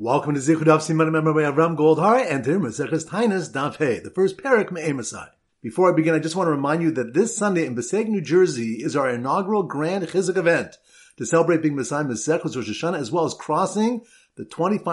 Welcome to Zichru Daf Siman Member by Avram Goldhar and to Maseches Taanis Daf Hey, the first parak Me'emasai. Before I begin, I just want to remind you that this Sunday in Passaic, New Jersey is our inaugural Grand Chizuk event to celebrate being Messiah Masechus Rosh Hashanah as well as crossing the 25%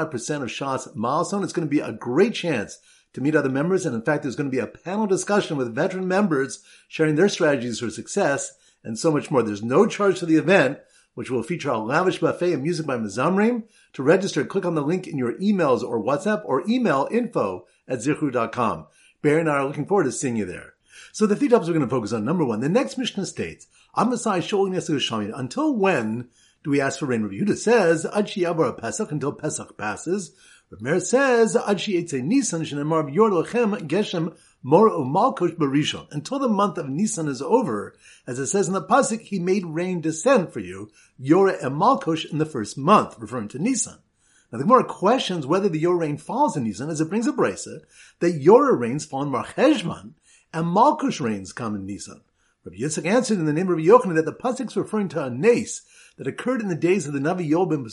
of Shas milestone. It's going to be a great chance to meet other members and in fact there's going to be a panel discussion with veteran members sharing their strategies for success and so much more. There's no charge to the event, which will feature a lavish buffet of music by Mizamrim. To register, click on the link in your emails or WhatsApp or email info at zichru.com. Barry and I are looking forward to seeing you there. So the three topics we're going to focus on. Number one, the next Mishnah states, Amasai Sholim Until when do we ask for rain review? It says, Ad Pesach, until Pesach passes. Rav says, Ad Etze Nisan, Shenemar Yor Lachem Geshem Mor Umalkosh Barishon. Until the month of Nisan is over, as it says in the Pasuk, he made rain descend for you, Yora and Malkosh in the first month, referring to Nisan. Now the Gemara questions whether the Yora rain falls in Nisan, as it brings a brisa that Yora rains fall in Marcheshvan, and Malkosh rains come in Nisan. Rabbi Yitzchak answered in the name of Rabbi Yochanan that the pasuk is referring to a nace that occurred in the days of the Navi Yob and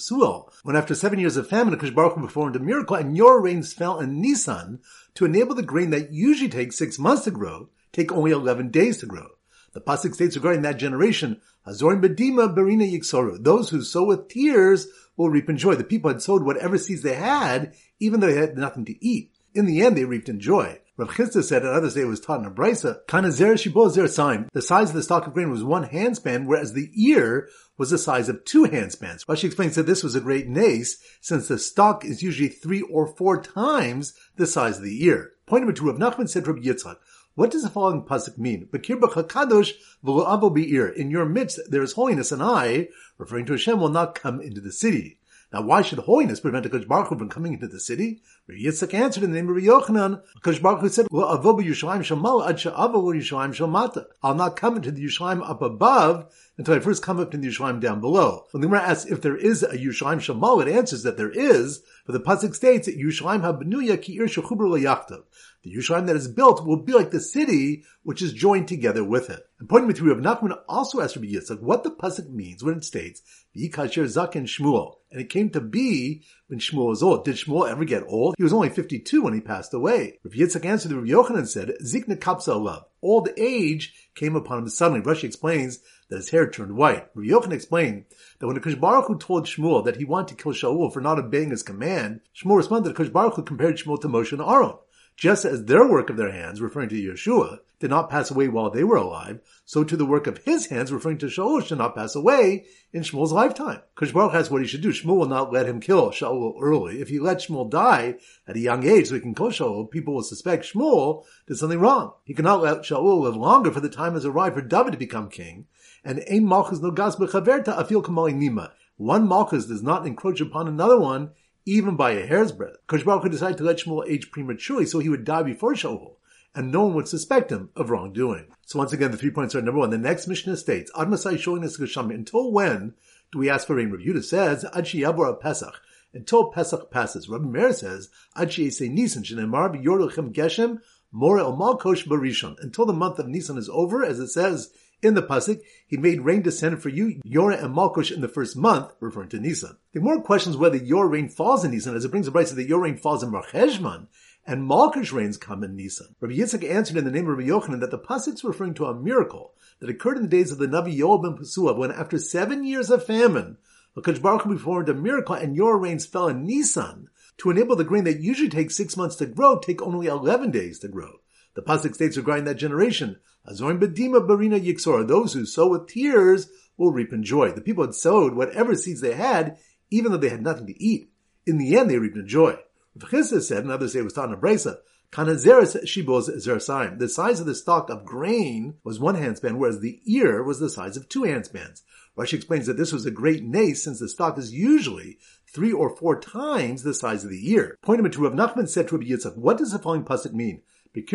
when after seven years of famine, Akash Baruch performed a miracle and your rains fell in Nisan to enable the grain that usually takes six months to grow, take only 11 days to grow. The pasuk states regarding that generation, Hazorim Bedima Berina Yiksoru, those who sow with tears will reap in joy. The people had sowed whatever seeds they had, even though they had nothing to eat. In the end, they reaped in joy. Rav Chisda said, and others it was taught in a brisa, sign. The size of the stalk of grain was one handspan, whereas the ear was the size of two handspans. Rashi explains that this was a great nace, since the stalk is usually three or four times the size of the ear. Point number two, Rav Nachman said Rabbi Yitzchak, what does the following pasuk mean? In your midst there is holiness, and I, referring to Hashem, will not come into the city. Now, why should holiness prevent a Baruch Hu from coming into the city? Rabbi Yitzchak answered in the name of Yochanan, Kosh Baruch Hu said, I'll not come into the Yushalayim up above until I first come up to the Yushalayim down below. When the Gemara asks if there is a Yushalayim Shamal, it answers that there is, but the Pasuk states that Yushalayim HaBenuya Ki Ir Shechubru the Yerushalayim that is built will be like the city which is joined together with it. And pointing me to Rav Nachman also asked Rabbi Yitzchak what the pasuk means when it states V'yikasher Zaken Shmuel, and it came to be when Shmuel was old. Did Shmuel ever get old? He was only fifty-two when he passed away. Rabbi Yitzchak answered. Rabbi Yochanan and said Zikna Kapsa love. Old age came upon him suddenly. Rashi explains that his hair turned white. Rabbi Yochanan explained that when the Baruch Hu told Shmuel that he wanted to kill Shaul for not obeying his command, Shmuel responded that Baruch Hu compared Shmuel to Moshe and Aaron. Just as their work of their hands, referring to Yeshua, did not pass away while they were alive, so to the work of his hands, referring to Shaul, should not pass away in Shmuel's lifetime. Because Baruch has what he should do. Shmuel will not let him kill Shaul early. If he let Shmuel die at a young age so he can kill Shaul, people will suspect Shmuel did something wrong. He cannot let Shaul live longer for the time has arrived for David to become king. And Ein Malchus no bechaverta afil kamali nima. One Malchus does not encroach upon another one, even by a hair's breadth. Kosh Baruch decided to let Shmuel age prematurely so he would die before Shaul, and no one would suspect him of wrongdoing. So once again, the three points are number one. The next Mishnah states, Ad Masai Gashami. Until when do we ask for rain review? It says, Ad Yabor Pesach. Until Pesach passes. Rabbi Meir says, Ad say Nisan Shenemar Yorlechem Geshem More El Malkosh Barishon. Until the month of Nisan is over, as it says in the pasuk, he made rain descend for you, Yora and Malkush in the first month, referring to Nisan. The more questions whether your rain falls in Nisan, as it brings the bright that your rain falls in Marcheshvan, and Malkush rains come in Nisan. Rabbi Yitzchak answered in the name of Rabbi Yochanan that the pasuk is referring to a miracle that occurred in the days of the Navi Yoel ben Pesuel, when after seven years of famine, Hakadosh Baruch Hu performed a miracle and your rains fell in Nisan to enable the grain that usually takes six months to grow take only eleven days to grow. The pasuk states regarding that generation, Azorim bedima barina yiksor. Those who sow with tears will reap in joy. The people had sowed whatever seeds they had, even though they had nothing to eat. In the end, they reaped in joy. Rav said, and others say it was taught in a brisa, Kanazeres shibos zersaim. The size of the stalk of grain was one handspan, whereas the ear was the size of two handspans. Rashi explains that this was a great nace since the stalk is usually three or four times the size of the ear. Point number two, Rav Nachman said to Rabbi Yitzchak, what does the following pasuk mean? In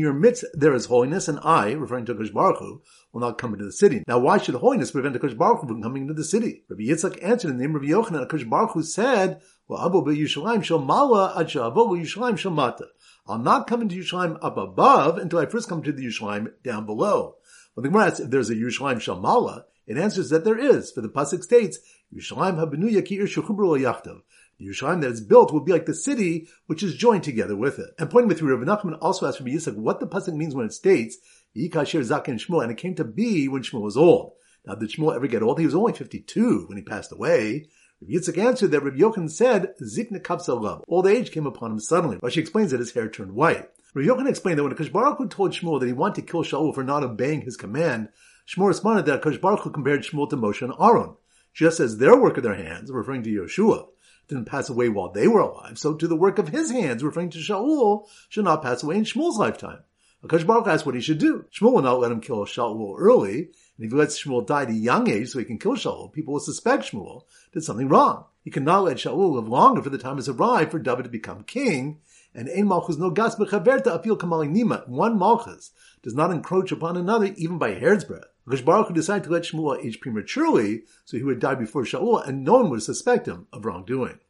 your midst there is holiness, and I, referring to Kosh Baruch Hu, will not come into the city. Now, why should holiness prevent Kosh Baruch Hu from coming into the city? Rabbi Yitzchak answered in the name of Yochanan, Kosh Baruch Hu said, Yushalayim Yushalayim. I'll not come into Yushalayim up above until I first come to the Yushalayim down below. When the Gemara asks if there's a Yushalayim shel mala, it answers that there is, for the pasuk states, Yerushalayim habenuya ki ir yachtav. Yerushalayim that is built will be like the city which is joined together with it. And pointing with Rabbi Nachman also asked Rabbi Yitzchak what the pasuk means when it states Yikasher Zaken Shmuel, and it came to be when Shmuel was old. Now, did Shmuel ever get old? He was only 52 when he passed away. Rabbi Yitzchak answered that Rabbi Yochanan said, Zikna kapsa Old age came upon him suddenly. Rashi explains that his hair turned white. Rabbi Yochanan explained that when Akash told Shmuel that he wanted to kill Shaul for not obeying his command, Shmuel responded that Akash compared Shmuel to Moshe and Aaron. Just as their work of their hands, referring to Yehoshua, didn't pass away while they were alive, so to the work of his hands, referring to Shaul, should not pass away in Shmuel's lifetime. Akash Baruch asked what he should do. Shmuel will not let him kill Shaul early, and if he lets Shmuel die at a young age so he can kill Shaul, people will suspect Shmuel did something wrong. He cannot let Shaul live longer for the time has arrived for David to become king, and ein malchus no gas bechaverta apil kamali nima. One malchus does not encroach upon another even by hair's breadth. Because Baruch decided to let Shmuel age prematurely, so he would die before Shaul, and no one would suspect him of wrongdoing.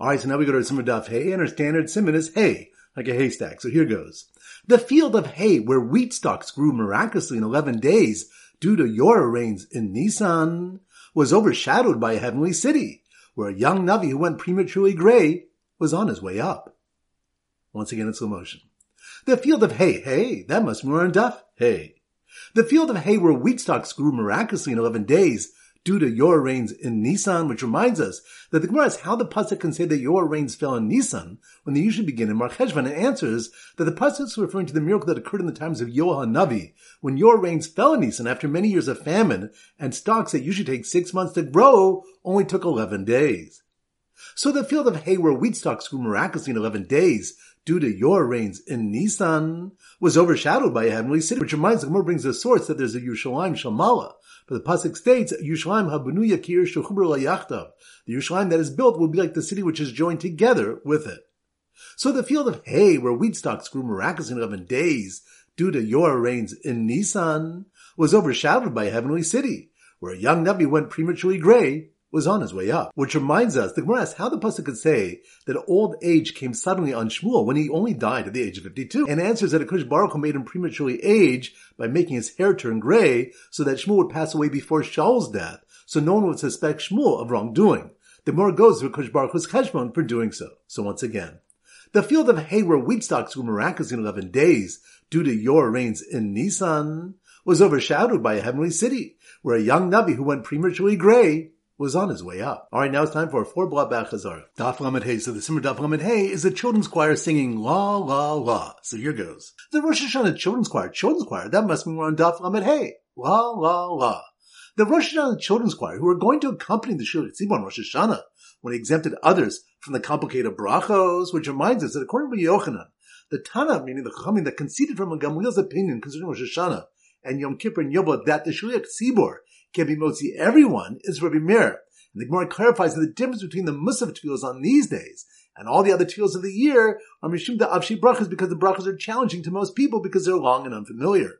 Alright, so now we go to Simon Daf Hay, and our standard simon is hay, like a haystack. So here goes. The field of hay where wheat stalks grew miraculously in 11 days due to your rains in Nisan was overshadowed by a heavenly city, where a young Navi who went prematurely gray was on his way up. Once again in slow motion. The field of hay, hay, that must be on duff, hay. The field of hay where wheat stalks grew miraculously in 11 days due to your rains in Nisan, which reminds us that the Gemara asks how the pasuk can say that your rains fell in Nisan when they usually begin in Mar Cheshvan, and answers that the pasuk is referring to the miracle that occurred in the times of Yoel Navi, when your rains fell in Nisan after many years of famine, and stalks that usually take six months to grow only took eleven days. So the field of hay where wheat stalks grew miraculously in eleven days due to your rains in Nisan was overshadowed by a heavenly city, which reminds the Gemara brings the source that there's a Yerushalayim Shamala, but the pasuk states, "Yerushalayim habunuya kir yachtav." The Yerushalayim that is built will be like the city which is joined together with it. So the field of hay, where wheat stalks grew miraculously in eleven days, due to your rains in Nisan, was overshadowed by a heavenly city, where a young Navi went prematurely gray was on his way up. Which reminds us, the Gemara asks how the Pasuk could say that old age came suddenly on Shmuel when he only died at the age of 52, and answers that Akush Baruch made him prematurely age by making his hair turn gray so that Shmuel would pass away before Shaul's death, so no one would suspect Shmuel of wrongdoing. The more goes to Akush Baruch Hu's for doing so. So once again, the field of hay where wheat stalks grew miraculously in 11 days due to your rains in Nisan was overshadowed by a heavenly city, where a young Navi who went prematurely gray was on his way up. All right, now it's time for a four block back chazar. Daf Lamed Hey. So the Simmer Daf Lamed Hey is a children's choir singing la la la. So here goes. The Rosh Hashanah children's choir, children's choir. That must mean we're on Daf Lamed Hey. La la la. The Rosh Hashanah children's choir, who are going to accompany the Shir Tzibon Rosh Hashanah when he exempted others from the complicated brachos, which reminds us that according to Yochanan, the Tana, meaning the Chachamim that conceded from Gamliel's opinion concerning Rosh Hashanah and Yom Kippur and Yobot, that the Shliach Tzibor can be motzi everyone is Rabbi Meir. And the Gemara clarifies that the difference between the Musaf tefillos on these days and all the other tefillos of the year are mishum da avshi brachas because the brachas are challenging to most people because they're long and unfamiliar.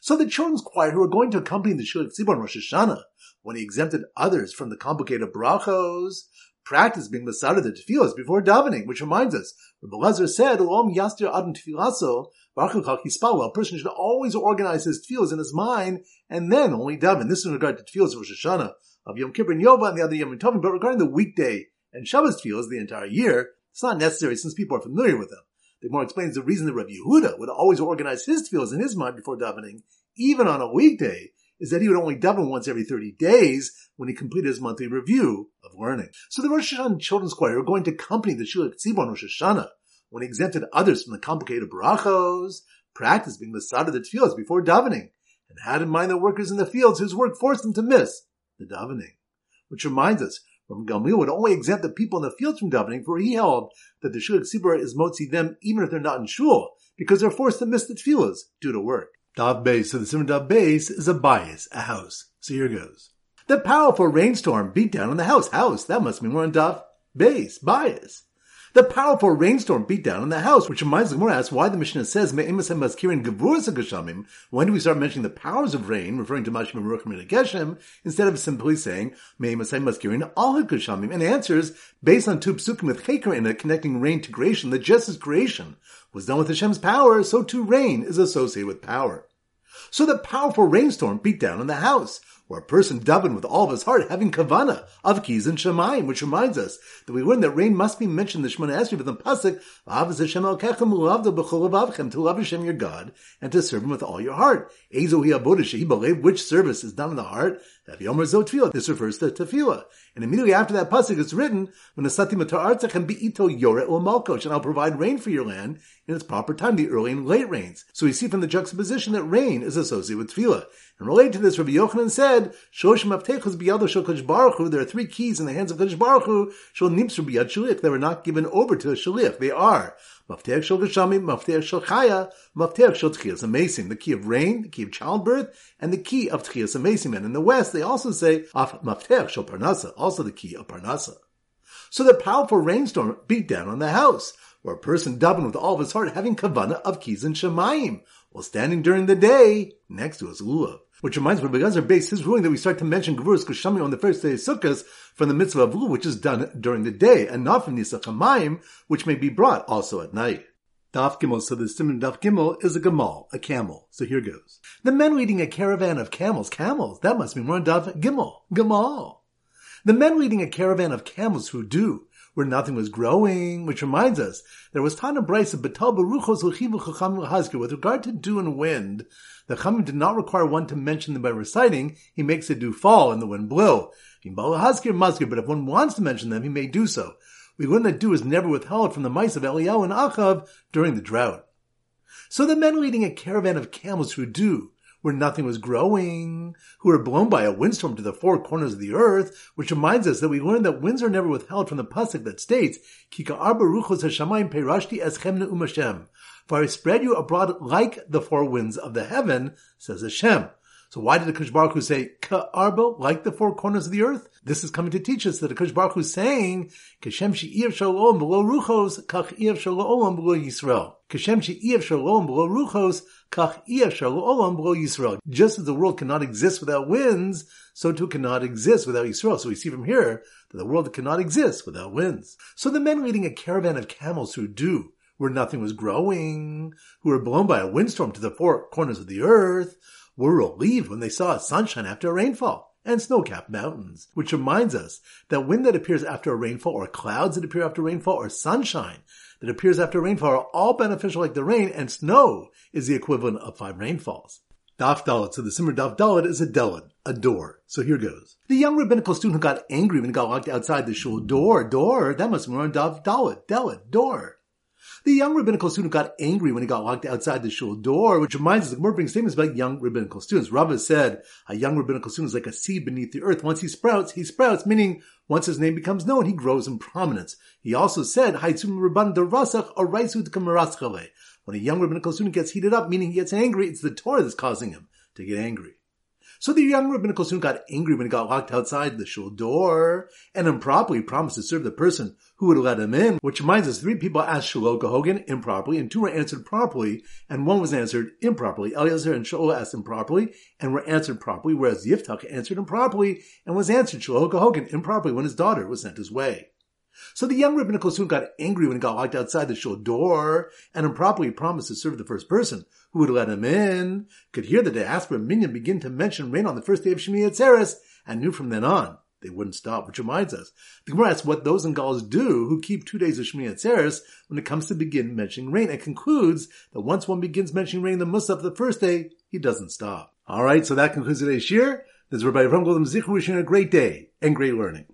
So the children's choir who are going to accompany the Shul Tzibor Rosh Hashanah when he exempted others from the complicated brachos, practice being masada the tefillos before davening, which reminds us, Rabbi Lezer said, "Lom yastir adam tefilaso a person should always organize his tefillos in his mind and then only daven. This is in regard to tefillos of Rosh Hashanah, of Yom Kippur and Yova and the other Yom Tovim, but regarding the weekday and Shabbos tefillos the entire year, it's not necessary since people are familiar with them. The more explains the reason that Rabbi Yehuda would always organize his tefillos in his mind before davening, even on a weekday, is that he would only daven once every 30 days when he completed his monthly review of learning. So the Rosh Hashanah Children's Choir are going to accompany the Shul Tzibon Rosh Hashanah when he exempted others from the complicated brachos, practiced being the side of the tefillos before davening, and had in mind the workers in the fields whose work forced them to miss the davening. Which reminds us, from Gamliel would only exempt the people in the fields from davening, for he held that the shul tzibur is motzi them even if they're not in shul, because they're forced to miss the tefillas due to work. Dav base, so the simmer dav base is a bias, a house. So here goes. The powerful rainstorm beat down on the house. House, that must mean we're on dav base, bias. The powerful rainstorm beat down on the house, which reminds Gemara asks why the Mishnah says Me'emasem Maskirin Gavursa When do we start mentioning the powers of rain, referring to Mashim Ruchim Geshem, instead of simply saying Me'emasem Maskirin Al Geshamim? And answers based on two psukim with Cheker in it, connecting rain to creation, that just as creation was done with Hashem's power, so too rain is associated with power. So the powerful rainstorm beat down on the house. Or a person daven with all of his heart, having kavana of keys and shemayim, which reminds us that we learn that rain must be mentioned in the Shemona Esrei, but the pasuk to love Hashem your God and to serve Him with all your heart. Which service is done in the heart? This refers to tefillah. And immediately after that pasuk, it's written, "When can be ito yoret malkosh, and I'll provide rain for your land in its proper time, the early and late rains." So we see from the juxtaposition that rain is associated with tefillah. And related to this, Rabbi Yochanan said, "Shoshim aftechos biyado shel Baruch Hu." There are three keys in the hands of Kodesh Baruch Hu. Shel nimsur biyad shaliach. They were not given over to a shaliach. They are Mafteach shel Geshamim, Mafteach shel Chaya, Mafteach shel Tchias Hameisim, the key of rain, the key of childbirth, and the key of Tchias Hameisim. And in the West, they also say Af Mafteach shel Parnasa, also the key of Parnasa. So the powerful rainstorm beat down on the house, where a person davened with all of his heart, having kavana of keys and shemayim, while standing during the day next to his lulav. Which reminds me, because our base his ruling that we start to mention Gevurus Kushamim on the first day of Sukkot from the mitzvah of Lulav, which is done during the day, and not from Nisa Chamayim, which may be brought also at night. Daf Gimel, so the Simon Daf Gimel is a Gamal, a camel. So here goes. The men leading a caravan of camels, camels, that must be more Daf Gimel, Gamal. The men leading a caravan of camels who do, where nothing was growing, which reminds us, there was Tana of Batal Baruchos with regard to dew and wind, the Chamim did not require one to mention them by reciting. He makes it do fall and the wind blow. But if one wants to mention them, he may do so. We learn that dew is never withheld from the mice of Eliyahu and Achav during the drought. So the men leading a caravan of camels who do, where nothing was growing, who were blown by a windstorm to the four corners of the earth, which reminds us that we learned that winds are never withheld from the pasuk that states, Kika arba ruchos hashamayim perashti eschemne umashem. For I spread you abroad like the four winds of the heaven, says Hashem. So why did the Kodesh Baruch Hu say like the four corners of the earth? This is coming to teach us that the Kodesh Baruch Hu is saying, Kashem she'iev shalom below ruchos, kach iev shalom below Yisrael. Kashem below ruchos, kach below Yisrael. Just as the world cannot exist without winds, so too cannot exist without Yisrael. So we see from here that the world cannot exist without winds. So the men leading a caravan of camels who do, where nothing was growing, who were blown by a windstorm to the four corners of the earth, were relieved when they saw sunshine after a rainfall and snow-capped mountains, which reminds us that wind that appears after a rainfall or clouds that appear after rainfall or sunshine that appears after rainfall are all beneficial like the rain and snow is the equivalent of five rainfalls. Daf Dalit. So the Simmer Daf Dalit is a Dalit, a door. So here goes. The young rabbinical student who got angry when he got locked outside the shul door, door, that must be on Daf Dalit, Dalit, door. The young rabbinical student got angry when he got locked outside the shul door, which reminds us the Gemara brings statements about young rabbinical students. Rava said a young rabbinical student is like a seed beneath the earth. Once he sprouts, he sprouts, meaning once his name becomes known, he grows in prominence. He also said, When a young rabbinical student gets heated up, meaning he gets angry, it's the Torah that's causing him to get angry. So the young rabbinical student got angry when he got locked outside the shul door and improperly promised to serve the person who would let him in, which reminds us three people asked Shaul Hogan improperly and two were answered properly and one was answered improperly. Eliezer and Shaul asked improperly and were answered properly, whereas Yiftach answered improperly and was answered Shaul Hogan improperly when his daughter was sent his way. So the young rabbinical student got angry when he got locked outside the shul door and improperly promised to serve the first person who would let him in, could hear the diaspora minyan begin to mention rain on the first day of Shmini Atzeres and knew from then on they wouldn't stop, which reminds us. The Gemara asks what those in Golus do who keep two days of Shmini Atzeres when it comes to begin mentioning rain and concludes that once one begins mentioning rain the Musaf the first day, he doesn't stop. Alright, so that concludes today's shir. This is Rabbi Avram Golden Zichru wishing a great day and great learning.